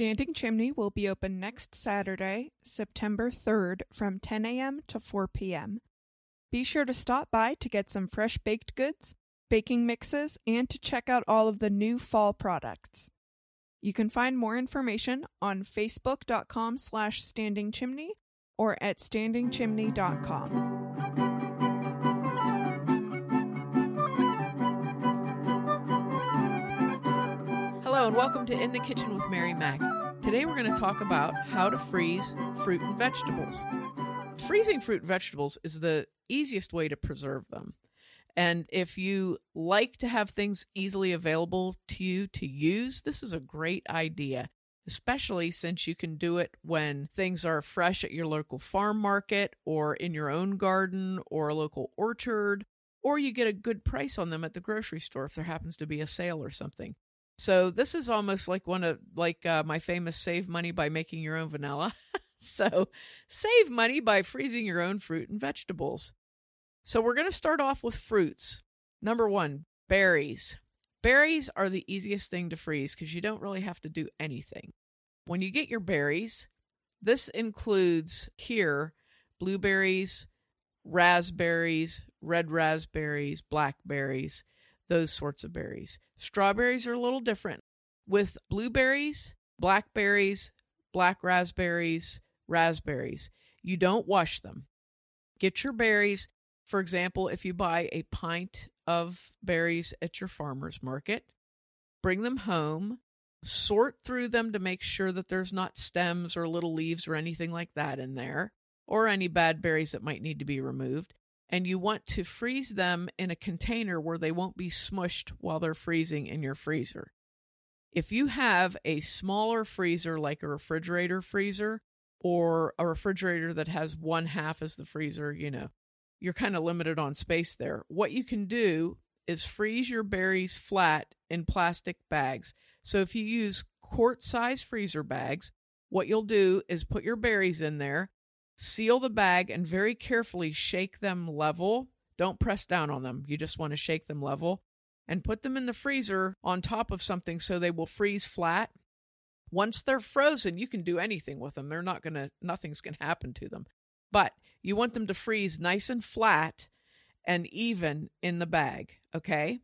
Standing Chimney will be open next Saturday, September 3rd from 10 a.m. to 4 p.m. Be sure to stop by to get some fresh baked goods, baking mixes, and to check out all of the new fall products. You can find more information on facebook.com slash standingchimney or at standingchimney.com. and welcome to In the Kitchen with Mary Mac. Today we're going to talk about how to freeze fruit and vegetables. Freezing fruit and vegetables is the easiest way to preserve them. And if you like to have things easily available to you to use, this is a great idea, especially since you can do it when things are fresh at your local farm market or in your own garden or a local orchard, or you get a good price on them at the grocery store if there happens to be a sale or something. So this is almost like one of like uh, my famous save money by making your own vanilla. so save money by freezing your own fruit and vegetables. So we're going to start off with fruits. Number 1, berries. Berries are the easiest thing to freeze because you don't really have to do anything. When you get your berries, this includes here blueberries, raspberries, red raspberries, blackberries, those sorts of berries. Strawberries are a little different. With blueberries, blackberries, black raspberries, raspberries, you don't wash them. Get your berries. For example, if you buy a pint of berries at your farmer's market, bring them home, sort through them to make sure that there's not stems or little leaves or anything like that in there, or any bad berries that might need to be removed and you want to freeze them in a container where they won't be smushed while they're freezing in your freezer. If you have a smaller freezer like a refrigerator freezer or a refrigerator that has one half as the freezer, you know, you're kind of limited on space there. What you can do is freeze your berries flat in plastic bags. So if you use quart size freezer bags, what you'll do is put your berries in there Seal the bag and very carefully shake them level. Don't press down on them. You just want to shake them level and put them in the freezer on top of something so they will freeze flat. Once they're frozen, you can do anything with them. They're not going to, nothing's going to happen to them. But you want them to freeze nice and flat and even in the bag, okay?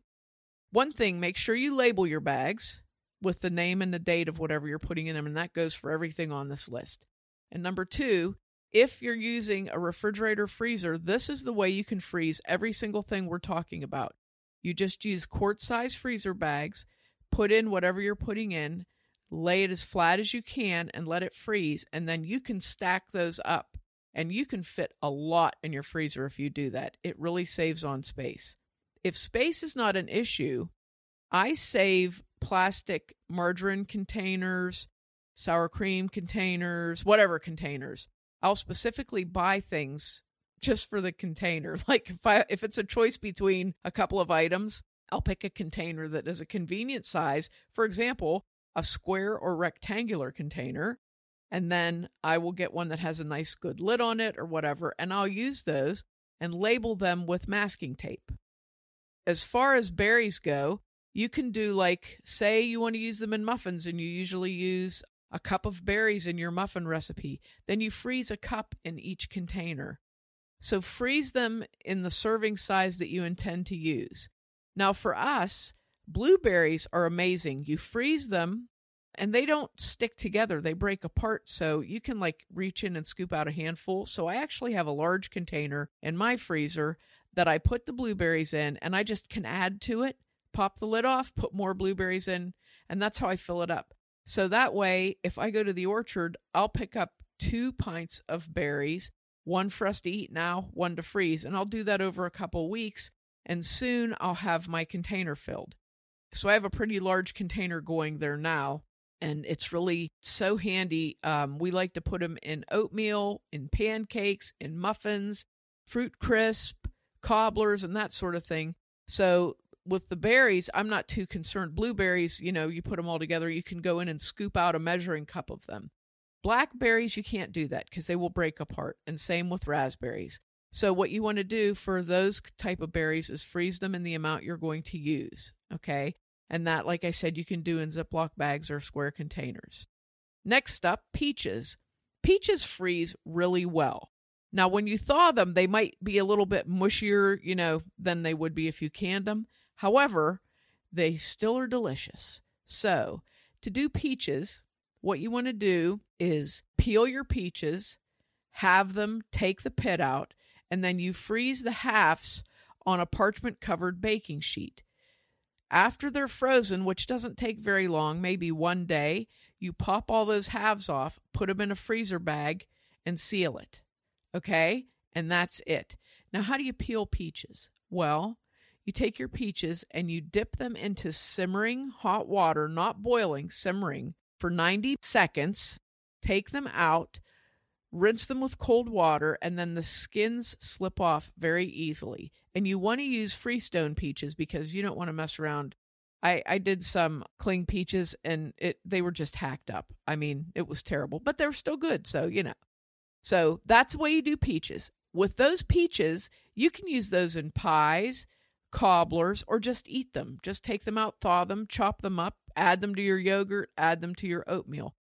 One thing, make sure you label your bags with the name and the date of whatever you're putting in them, and that goes for everything on this list. And number two, if you're using a refrigerator freezer, this is the way you can freeze every single thing we're talking about. You just use quart size freezer bags, put in whatever you're putting in, lay it as flat as you can, and let it freeze. And then you can stack those up. And you can fit a lot in your freezer if you do that. It really saves on space. If space is not an issue, I save plastic margarine containers, sour cream containers, whatever containers. I'll specifically buy things just for the container. Like if I if it's a choice between a couple of items, I'll pick a container that is a convenient size. For example, a square or rectangular container, and then I will get one that has a nice good lid on it or whatever, and I'll use those and label them with masking tape. As far as berries go, you can do like say you want to use them in muffins and you usually use a cup of berries in your muffin recipe. Then you freeze a cup in each container. So freeze them in the serving size that you intend to use. Now, for us, blueberries are amazing. You freeze them and they don't stick together, they break apart. So you can like reach in and scoop out a handful. So I actually have a large container in my freezer that I put the blueberries in and I just can add to it, pop the lid off, put more blueberries in, and that's how I fill it up. So that way, if I go to the orchard, I'll pick up two pints of berries, one for us to eat now, one to freeze, and I'll do that over a couple weeks, and soon I'll have my container filled. So I have a pretty large container going there now, and it's really so handy. Um, we like to put them in oatmeal, in pancakes, in muffins, fruit crisp, cobblers, and that sort of thing. So with the berries, I'm not too concerned. Blueberries, you know, you put them all together, you can go in and scoop out a measuring cup of them. Blackberries, you can't do that because they will break apart, and same with raspberries. So what you want to do for those type of berries is freeze them in the amount you're going to use, okay? And that, like I said, you can do in Ziploc bags or square containers. Next up, peaches. Peaches freeze really well. Now, when you thaw them, they might be a little bit mushier, you know, than they would be if you canned them. However, they still are delicious. So, to do peaches, what you want to do is peel your peaches, have them take the pit out, and then you freeze the halves on a parchment covered baking sheet. After they're frozen, which doesn't take very long, maybe one day, you pop all those halves off, put them in a freezer bag, and seal it. Okay? And that's it. Now, how do you peel peaches? Well, you take your peaches and you dip them into simmering hot water, not boiling, simmering for 90 seconds. Take them out, rinse them with cold water, and then the skins slip off very easily. And you want to use freestone peaches because you don't want to mess around. I, I did some cling peaches and it they were just hacked up. I mean, it was terrible, but they were still good. So, you know. So that's the way you do peaches. With those peaches, you can use those in pies, cobblers, or just eat them. Just take them out, thaw them, chop them up, add them to your yogurt, add them to your oatmeal.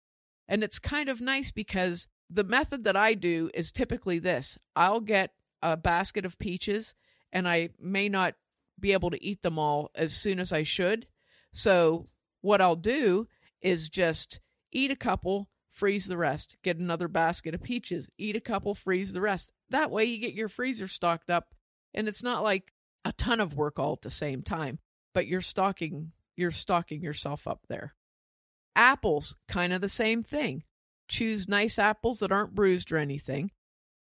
And it's kind of nice because the method that I do is typically this I'll get a basket of peaches, and I may not be able to eat them all as soon as I should. So, what I'll do is just eat a couple, freeze the rest, get another basket of peaches, eat a couple, freeze the rest. That way, you get your freezer stocked up, and it's not like ton of work all at the same time, but you're stocking you're stocking yourself up there. Apples, kind of the same thing. Choose nice apples that aren't bruised or anything.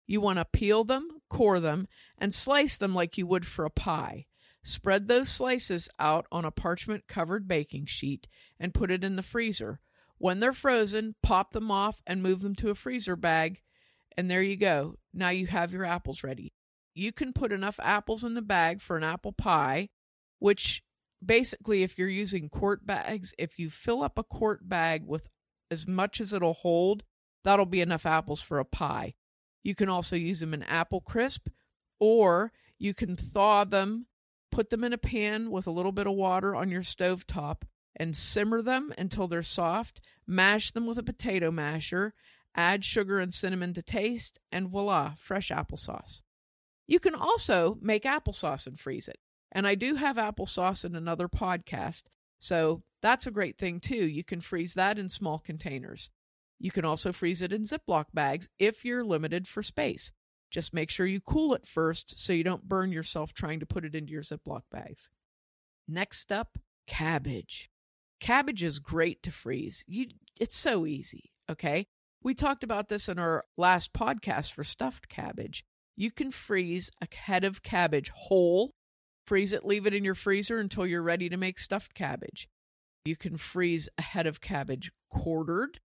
You want to peel them, core them, and slice them like you would for a pie. Spread those slices out on a parchment covered baking sheet and put it in the freezer. When they're frozen, pop them off and move them to a freezer bag. And there you go. Now you have your apples ready. You can put enough apples in the bag for an apple pie, which basically, if you're using quart bags, if you fill up a quart bag with as much as it'll hold, that'll be enough apples for a pie. You can also use them in apple crisp, or you can thaw them, put them in a pan with a little bit of water on your stove top, and simmer them until they're soft. Mash them with a potato masher, add sugar and cinnamon to taste, and voila, fresh applesauce. You can also make applesauce and freeze it. And I do have applesauce in another podcast. So that's a great thing too. You can freeze that in small containers. You can also freeze it in Ziploc bags if you're limited for space. Just make sure you cool it first so you don't burn yourself trying to put it into your Ziploc bags. Next up, cabbage. Cabbage is great to freeze. You, it's so easy, okay? We talked about this in our last podcast for stuffed cabbage. You can freeze a head of cabbage whole Freeze it, leave it in your freezer until you're ready to make stuffed cabbage. You can freeze a head of cabbage quartered,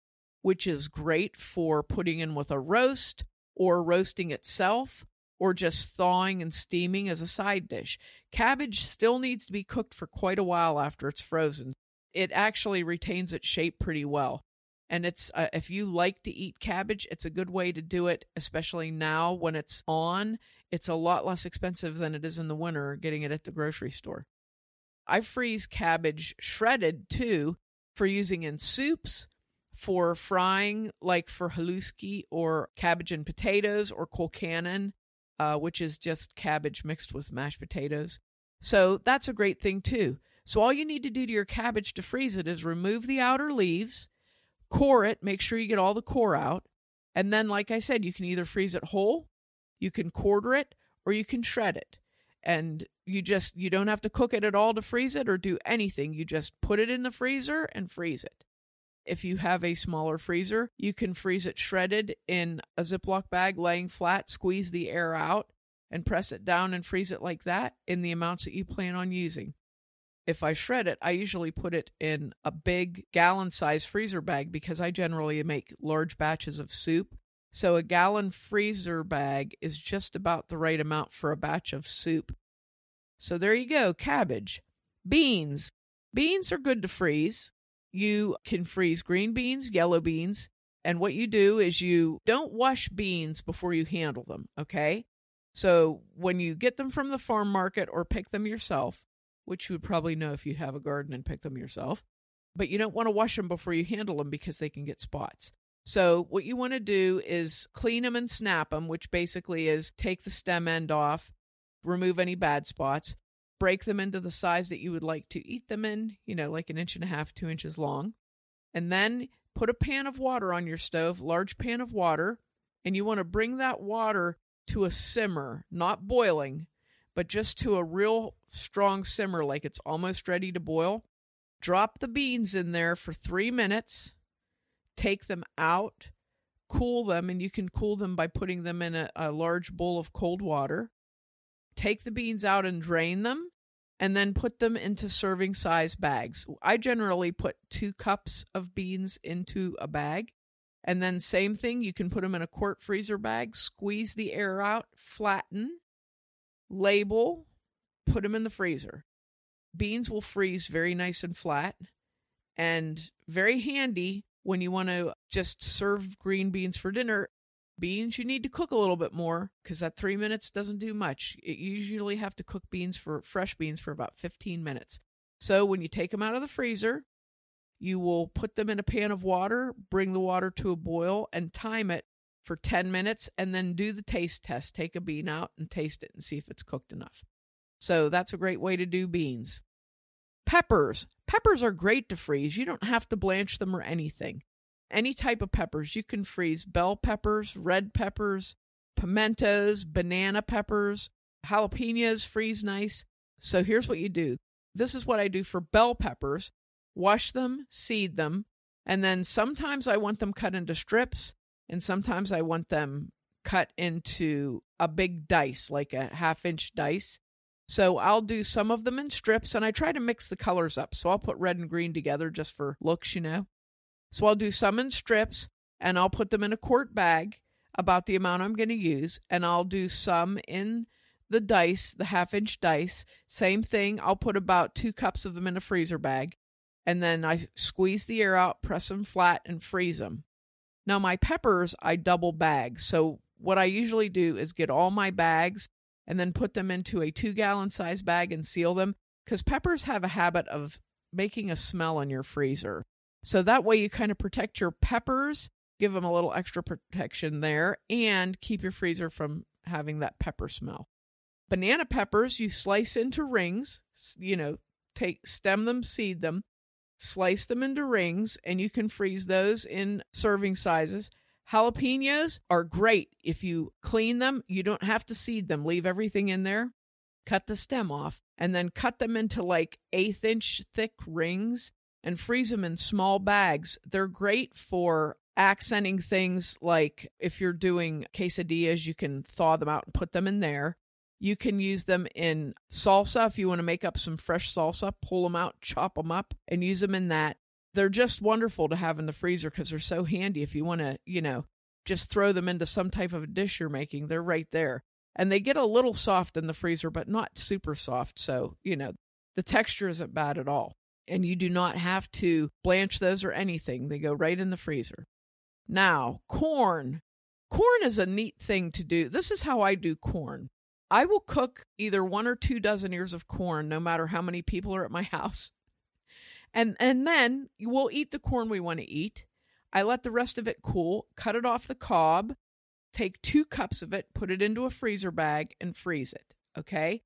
which is great for putting in with a roast or roasting itself or just thawing and steaming as a side dish. Cabbage still needs to be cooked for quite a while after it's frozen. It actually retains its shape pretty well. And it's uh, if you like to eat cabbage, it's a good way to do it, especially now when it's on it's a lot less expensive than it is in the winter getting it at the grocery store. I freeze cabbage shredded too for using in soups, for frying, like for haluski or cabbage and potatoes or colcannon, uh, which is just cabbage mixed with mashed potatoes. So that's a great thing too. So all you need to do to your cabbage to freeze it is remove the outer leaves, core it, make sure you get all the core out, and then, like I said, you can either freeze it whole you can quarter it or you can shred it. And you just you don't have to cook it at all to freeze it or do anything. You just put it in the freezer and freeze it. If you have a smaller freezer, you can freeze it shredded in a Ziploc bag laying flat, squeeze the air out and press it down and freeze it like that in the amounts that you plan on using. If I shred it, I usually put it in a big gallon size freezer bag because I generally make large batches of soup so a gallon freezer bag is just about the right amount for a batch of soup. So there you go, cabbage. Beans. Beans are good to freeze. You can freeze green beans, yellow beans, and what you do is you don't wash beans before you handle them, okay? So when you get them from the farm market or pick them yourself, which you would probably know if you have a garden and pick them yourself, but you don't want to wash them before you handle them because they can get spots. So, what you want to do is clean them and snap them, which basically is take the stem end off, remove any bad spots, break them into the size that you would like to eat them in, you know, like an inch and a half, two inches long. And then put a pan of water on your stove, large pan of water, and you want to bring that water to a simmer, not boiling, but just to a real strong simmer, like it's almost ready to boil. Drop the beans in there for three minutes, take them out, cool them, and you can cool them by putting them in a, a large bowl of cold water take the beans out and drain them, and then put them into serving size bags. I generally put two cups of beans into a bag. And then, same thing, you can put them in a quart freezer bag, squeeze the air out, flatten, label, put them in the freezer. Beans will freeze very nice and flat and very handy when you want to just serve green beans for dinner Beans, you need to cook a little bit more because that three minutes doesn't do much. You usually have to cook beans for fresh beans for about 15 minutes. So when you take them out of the freezer, you will put them in a pan of water, bring the water to a boil, and time it for 10 minutes, and then do the taste test. Take a bean out and taste it and see if it's cooked enough. So that's a great way to do beans. Peppers. Peppers are great to freeze. You don't have to blanch them or anything any type of peppers. You can freeze bell peppers, red peppers, pimentos, banana peppers, jalapenos freeze nice. So here's what you do. This is what I do for bell peppers. Wash them, seed them, and then sometimes I want them cut into strips and sometimes I want them cut into a big dice, like a half inch dice. So I'll do some of them in strips and I try to mix the colors up. So I'll put red and green together just for looks, you know. So I'll do some in strips and I'll put them in a quart bag about the amount I'm going to use. And I'll do some in the dice, the half inch dice. Same thing. I'll put about two cups of them in a freezer bag. And then I squeeze the air out, press them flat, and freeze them. Now, my peppers, I double bag. So, what I usually do is get all my bags and then put them into a two gallon size bag and seal them because peppers have a habit of making a smell in your freezer. So that way you kind of protect your peppers, give them a little extra protection there, and keep your freezer from having that pepper smell. Banana peppers, you slice into rings, you know, take stem them, seed them, slice them into rings, and you can freeze those in serving sizes. Jalapenos are great. If you clean them, you don't have to seed them. Leave everything in there, cut the stem off, and then cut them into like eighth inch thick rings and freeze them in small bags. They're great for accenting things like if you're doing quesadillas, you can thaw them out and put them in there. You can use them in salsa if you want to make up some fresh salsa, pull them out, chop them up, and use them in that. They're just wonderful to have in the freezer because they're so handy if you want to, you know, just throw them into some type of a dish you're making. They're right there. And they get a little soft in the freezer, but not super soft. So, you know, the texture isn't bad at all and you do not have to blanch those or anything. They go right in the freezer. Now, corn. Corn is a neat thing to do. This is how I do corn. I will cook either one or two dozen ears of corn, no matter how many people are at my house. And and then we'll eat the corn we want to eat. I let the rest of it cool, cut it off the cob, take two cups of it, put it into a freezer bag, and freeze it. Okay?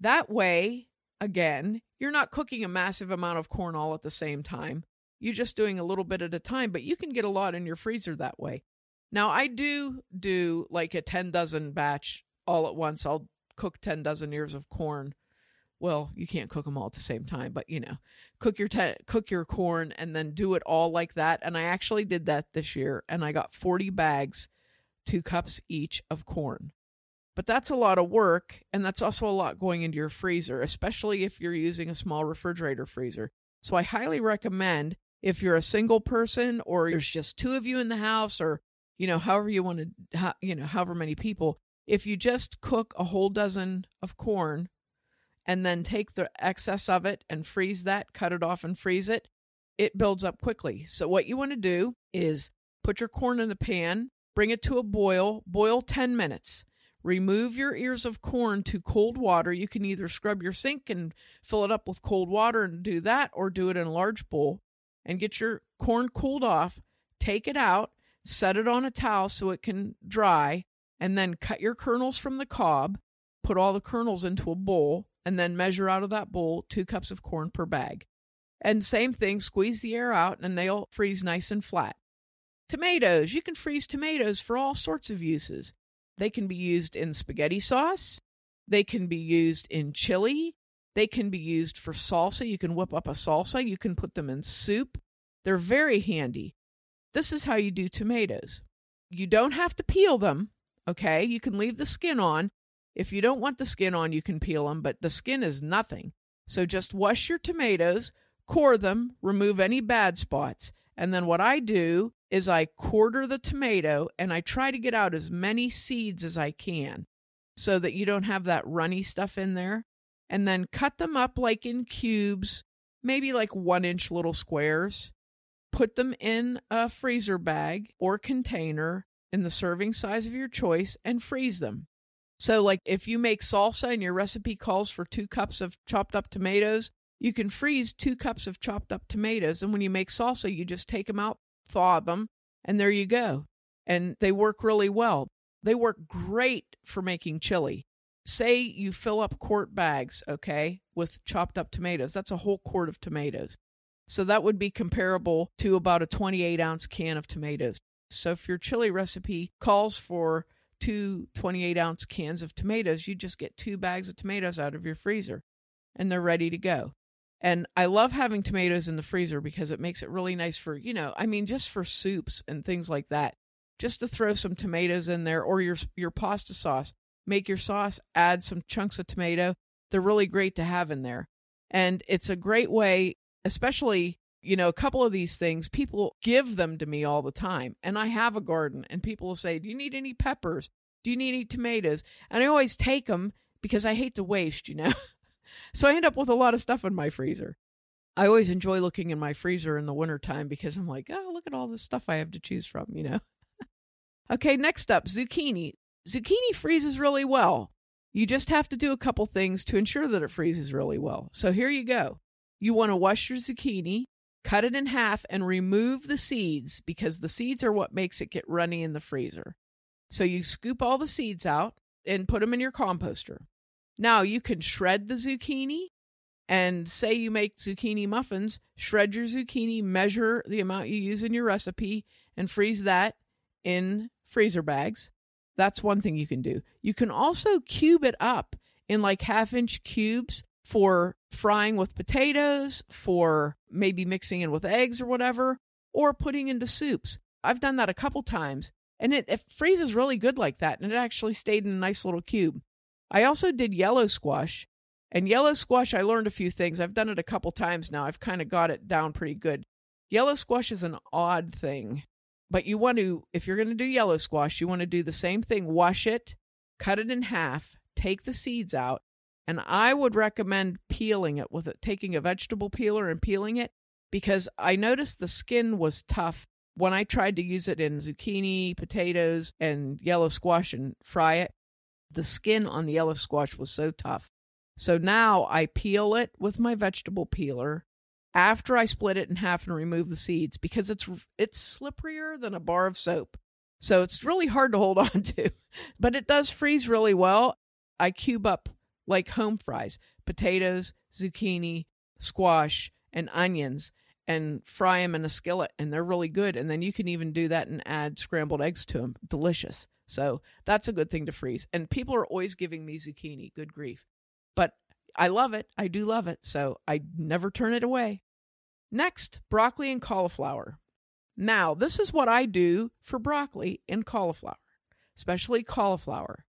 That way, again, you're not cooking a massive amount of corn all at the same time. You're just doing a little bit at a time, but you can get a lot in your freezer that way. Now, I do do like a 10 dozen batch all at once. I'll cook 10 dozen ears of corn. Well, you can't cook them all at the same time, but you know, cook your te- cook your corn and then do it all like that. And I actually did that this year and I got 40 bags, 2 cups each of corn. But that's a lot of work, and that's also a lot going into your freezer, especially if you're using a small refrigerator freezer. So I highly recommend if you're a single person or there's just two of you in the house or you know however you want to you know however many people if you just cook a whole dozen of corn and then take the excess of it and freeze that cut it off and freeze it it builds up quickly so what you want to do is put your corn in the pan bring it to a boil boil 10 minutes Remove your ears of corn to cold water. You can either scrub your sink and fill it up with cold water and do that, or do it in a large bowl. and get your corn cooled off, take it out, set it on a towel so it can dry, and then cut your kernels from the cob, put all the kernels into a bowl, and then measure out of that bowl two cups of corn per bag. And same thing, squeeze the air out and they'll freeze nice and flat. Tomatoes, you can freeze tomatoes for all sorts of uses. They can be used in spaghetti sauce, they can be used in chili, they can be used for salsa. You can whip up a salsa, you can put them in soup. They're very handy. This is how you do tomatoes. You don't have to peel them, okay? You can leave the skin on. If you don't want the skin on, you can peel them, but the skin is nothing. So just wash your tomatoes, core them, remove any bad spots. And then what I do is I quarter the tomato and I try to get out as many seeds as I can so that you don't have that runny stuff in there. And then cut them up like in cubes, maybe like one inch little squares. Put them in a freezer bag or container in the serving size of your choice and freeze them. So, like if you make salsa and your recipe calls for two cups of chopped up tomatoes, you can freeze two cups of chopped up tomatoes. And when you make salsa, you just take them out, thaw them, and there you go. And they work really well. They work great for making chili. Say you fill up quart bags, okay, with chopped up tomatoes. That's a whole quart of tomatoes. So that would be comparable to about a 28 ounce can of tomatoes. So if your chili recipe calls for two 28 ounce cans of tomatoes, you just get two bags of tomatoes out of your freezer and they're ready to go. And I love having tomatoes in the freezer because it makes it really nice for, you know, I mean, just for soups and things like that. Just to throw some tomatoes in there or your your pasta sauce. Make your sauce, add some chunks of tomato. They're really great to have in there. And it's a great way, especially, you know, a couple of these things, people give them to me all the time. And I have a garden and people will say, Do you need any peppers? Do you need any tomatoes? And I always take them because I hate to waste, you know. So I end up with a lot of stuff in my freezer. I always enjoy looking in my freezer in the wintertime because I'm like, oh, look at all this stuff I have to choose from, you know? okay, next up, zucchini. Zucchini freezes really well. You just have to do a couple things to ensure that it freezes really well. So here you go. You want to wash your zucchini, cut it in half, and remove the seeds because the seeds are what makes it get runny in the freezer. So you scoop all the seeds out and put them in your composter. Now you can shred the zucchini and say you make zucchini muffins, shred your zucchini, measure the amount you use in your recipe, and freeze that in freezer bags. That's one thing you can do. You can also cube it up in like half inch cubes for frying with potatoes, for maybe mixing in with eggs or whatever, or putting into soups. I've done that a couple times and it, it freezes really good like that. And it actually stayed in a nice little cube. I also did yellow squash. And yellow squash, I learned a few things. I've done it a couple times now. I've kind of got it down pretty good. Yellow squash is an odd thing, but you want to, if you're going to do yellow squash, you want to do the same thing wash it, cut it in half, take the seeds out, and I would recommend peeling it with it, taking a vegetable peeler and peeling it because I noticed the skin was tough when I tried to use it in zucchini, potatoes, and yellow squash and fry it the skin on the yellow squash was so tough. So now I peel it with my vegetable peeler after I split it in half and remove the seeds because it's it's slipperier than a bar of soap. So it's really hard to hold on to. But it does freeze really well. I cube up like home fries, potatoes, zucchini, squash, and onions and fry them in a skillet and they're really good and then you can even do that and add scrambled eggs to them. Delicious. So that's a good thing to freeze. And people are always giving me zucchini. Good grief. But I love it. I do love it. So I never turn it away. Next, broccoli and cauliflower. Now, this is what I do for broccoli and cauliflower, especially cauliflower.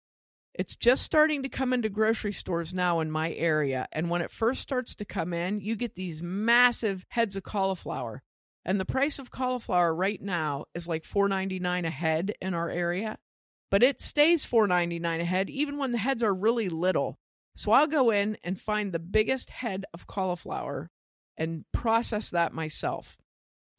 It's just starting to come into grocery stores now in my area. And when it first starts to come in, you get these massive heads of cauliflower. And the price of cauliflower right now is like $4.99 a head in our area but it stays $4.99 a head even when the heads are really little. So I'll go in and find the biggest head of cauliflower and process that myself.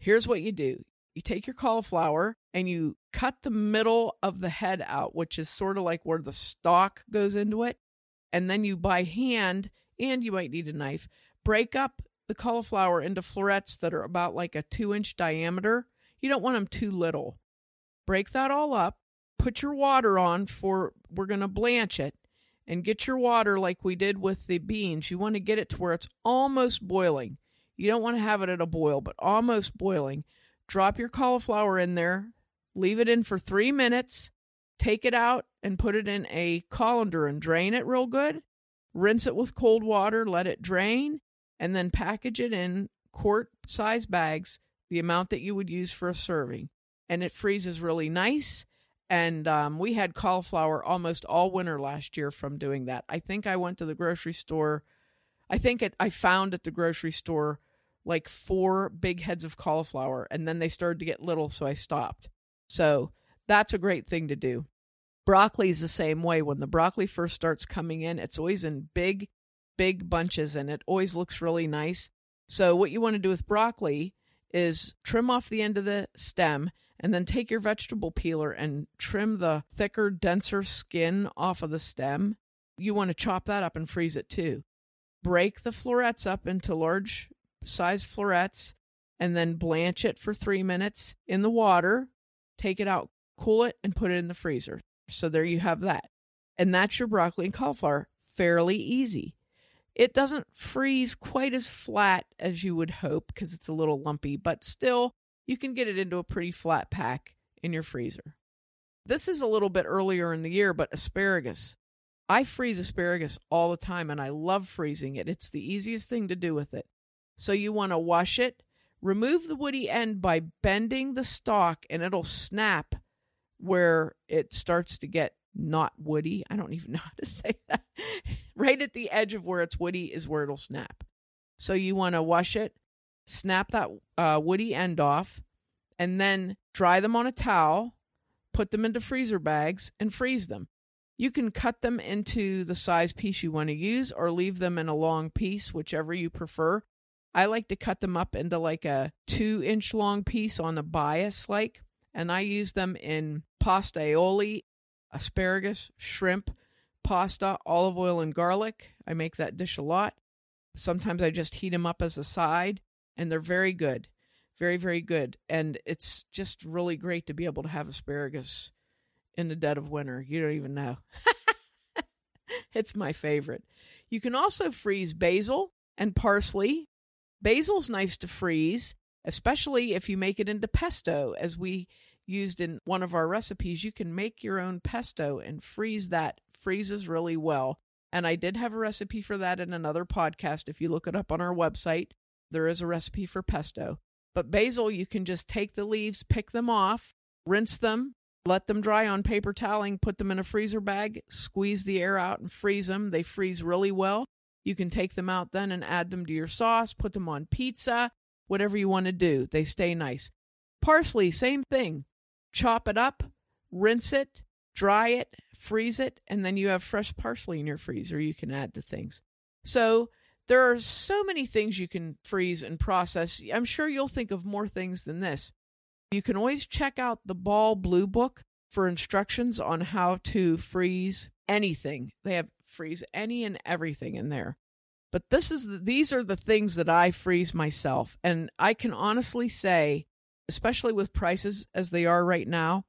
Here's what you do. You take your cauliflower and you cut the middle of the head out, which is sort of like where the stalk goes into it. And then you, by hand, and you might need a knife, break up the cauliflower into florets that are about like a two inch diameter. You don't want them too little. Break that all up, put your water on for we're going to blanch it, and get your water like we did with the beans. You want to get it to where it's almost boiling. You don't want to have it at a boil, but almost boiling. Drop your cauliflower in there, leave it in for three minutes, take it out and put it in a colander and drain it real good. Rinse it with cold water, let it drain, and then package it in quart size bags, the amount that you would use for a serving. And it freezes really nice. And um, we had cauliflower almost all winter last year from doing that. I think I went to the grocery store. I think it, I found at the grocery store like four big heads of cauliflower, and then they started to get little, so I stopped. So that's a great thing to do. Broccoli is the same way. When the broccoli first starts coming in, it's always in big, big bunches and it always looks really nice. So, what you want to do with broccoli is trim off the end of the stem and then take your vegetable peeler and trim the thicker, denser skin off of the stem. You want to chop that up and freeze it too. Break the florets up into large size florets and then blanch it for three minutes in the water. Take it out, cool it, and put it in the freezer. So there you have that. And that's your broccoli and cauliflower. Fairly easy. It doesn't freeze quite as flat as you would hope because it's a little lumpy, but still, you can get it into a pretty flat pack in your freezer. This is a little bit earlier in the year, but asparagus. I freeze asparagus all the time and I love freezing it. It's the easiest thing to do with it. So you want to wash it, remove the woody end by bending the stalk, and it'll snap where it starts to get not woody. I don't even know how to say that. right at the edge of where it's woody is where it'll snap. So you want to wash it, snap that uh, woody end off, and then dry them on a towel, put them into freezer bags, and freeze them. You can cut them into the size piece you want to use or leave them in a long piece, whichever you prefer. I like to cut them up into like a two inch long piece on a bias, like, and I use them in pasta aioli, asparagus, shrimp, pasta, olive oil, and garlic. I make that dish a lot. Sometimes I just heat them up as a side, and they're very good. Very, very good. And it's just really great to be able to have asparagus in the dead of winter. You don't even know. it's my favorite. You can also freeze basil and parsley Basil's nice to freeze, especially if you make it into pesto, as we used in one of our recipes. You can make your own pesto and freeze that. Freezes really well. And I did have a recipe for that in another podcast. If you look it up on our website, there is a recipe for pesto. But basil, you can just take the leaves, pick them off, rinse them, let them dry on paper toweling, put them in a freezer bag, squeeze the air out, and freeze them. They freeze really well. You can take them out then and add them to your sauce, put them on pizza, whatever you want to do. They stay nice. Parsley, same thing. Chop it up, rinse it, dry it, freeze it, and then you have fresh parsley in your freezer you can add to things. So there are so many things you can freeze and process. I'm sure you'll think of more things than this. You can always check out the Ball Blue Book for instructions on how to freeze anything. They have freeze any and everything in there. But this is these are the things that I freeze myself and I can honestly say especially with prices as they are right now,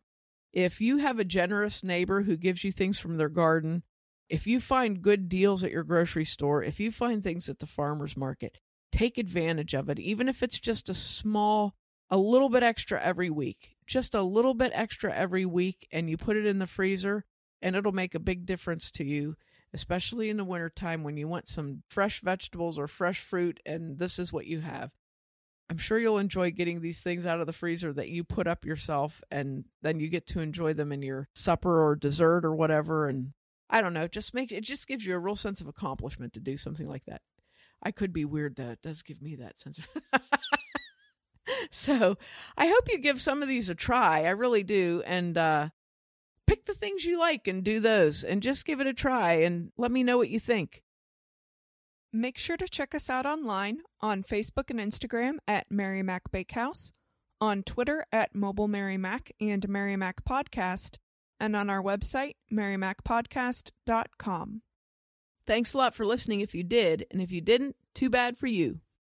if you have a generous neighbor who gives you things from their garden, if you find good deals at your grocery store, if you find things at the farmers market, take advantage of it even if it's just a small a little bit extra every week. Just a little bit extra every week and you put it in the freezer and it'll make a big difference to you especially in the wintertime when you want some fresh vegetables or fresh fruit, and this is what you have. I'm sure you'll enjoy getting these things out of the freezer that you put up yourself, and then you get to enjoy them in your supper or dessert or whatever. And I don't know, just make it just gives you a real sense of accomplishment to do something like that. I could be weird, though; it does give me that sense of. so I hope you give some of these a try. I really do. And uh, pick the things you like and do those and just give it a try and let me know what you think. Make sure to check us out online on Facebook and Instagram at Mary Mac Bakehouse, on Twitter at Mobile Mary Mac and Mary Mac Podcast, and on our website, marymacpodcast.com. Thanks a lot for listening if you did, and if you didn't, too bad for you.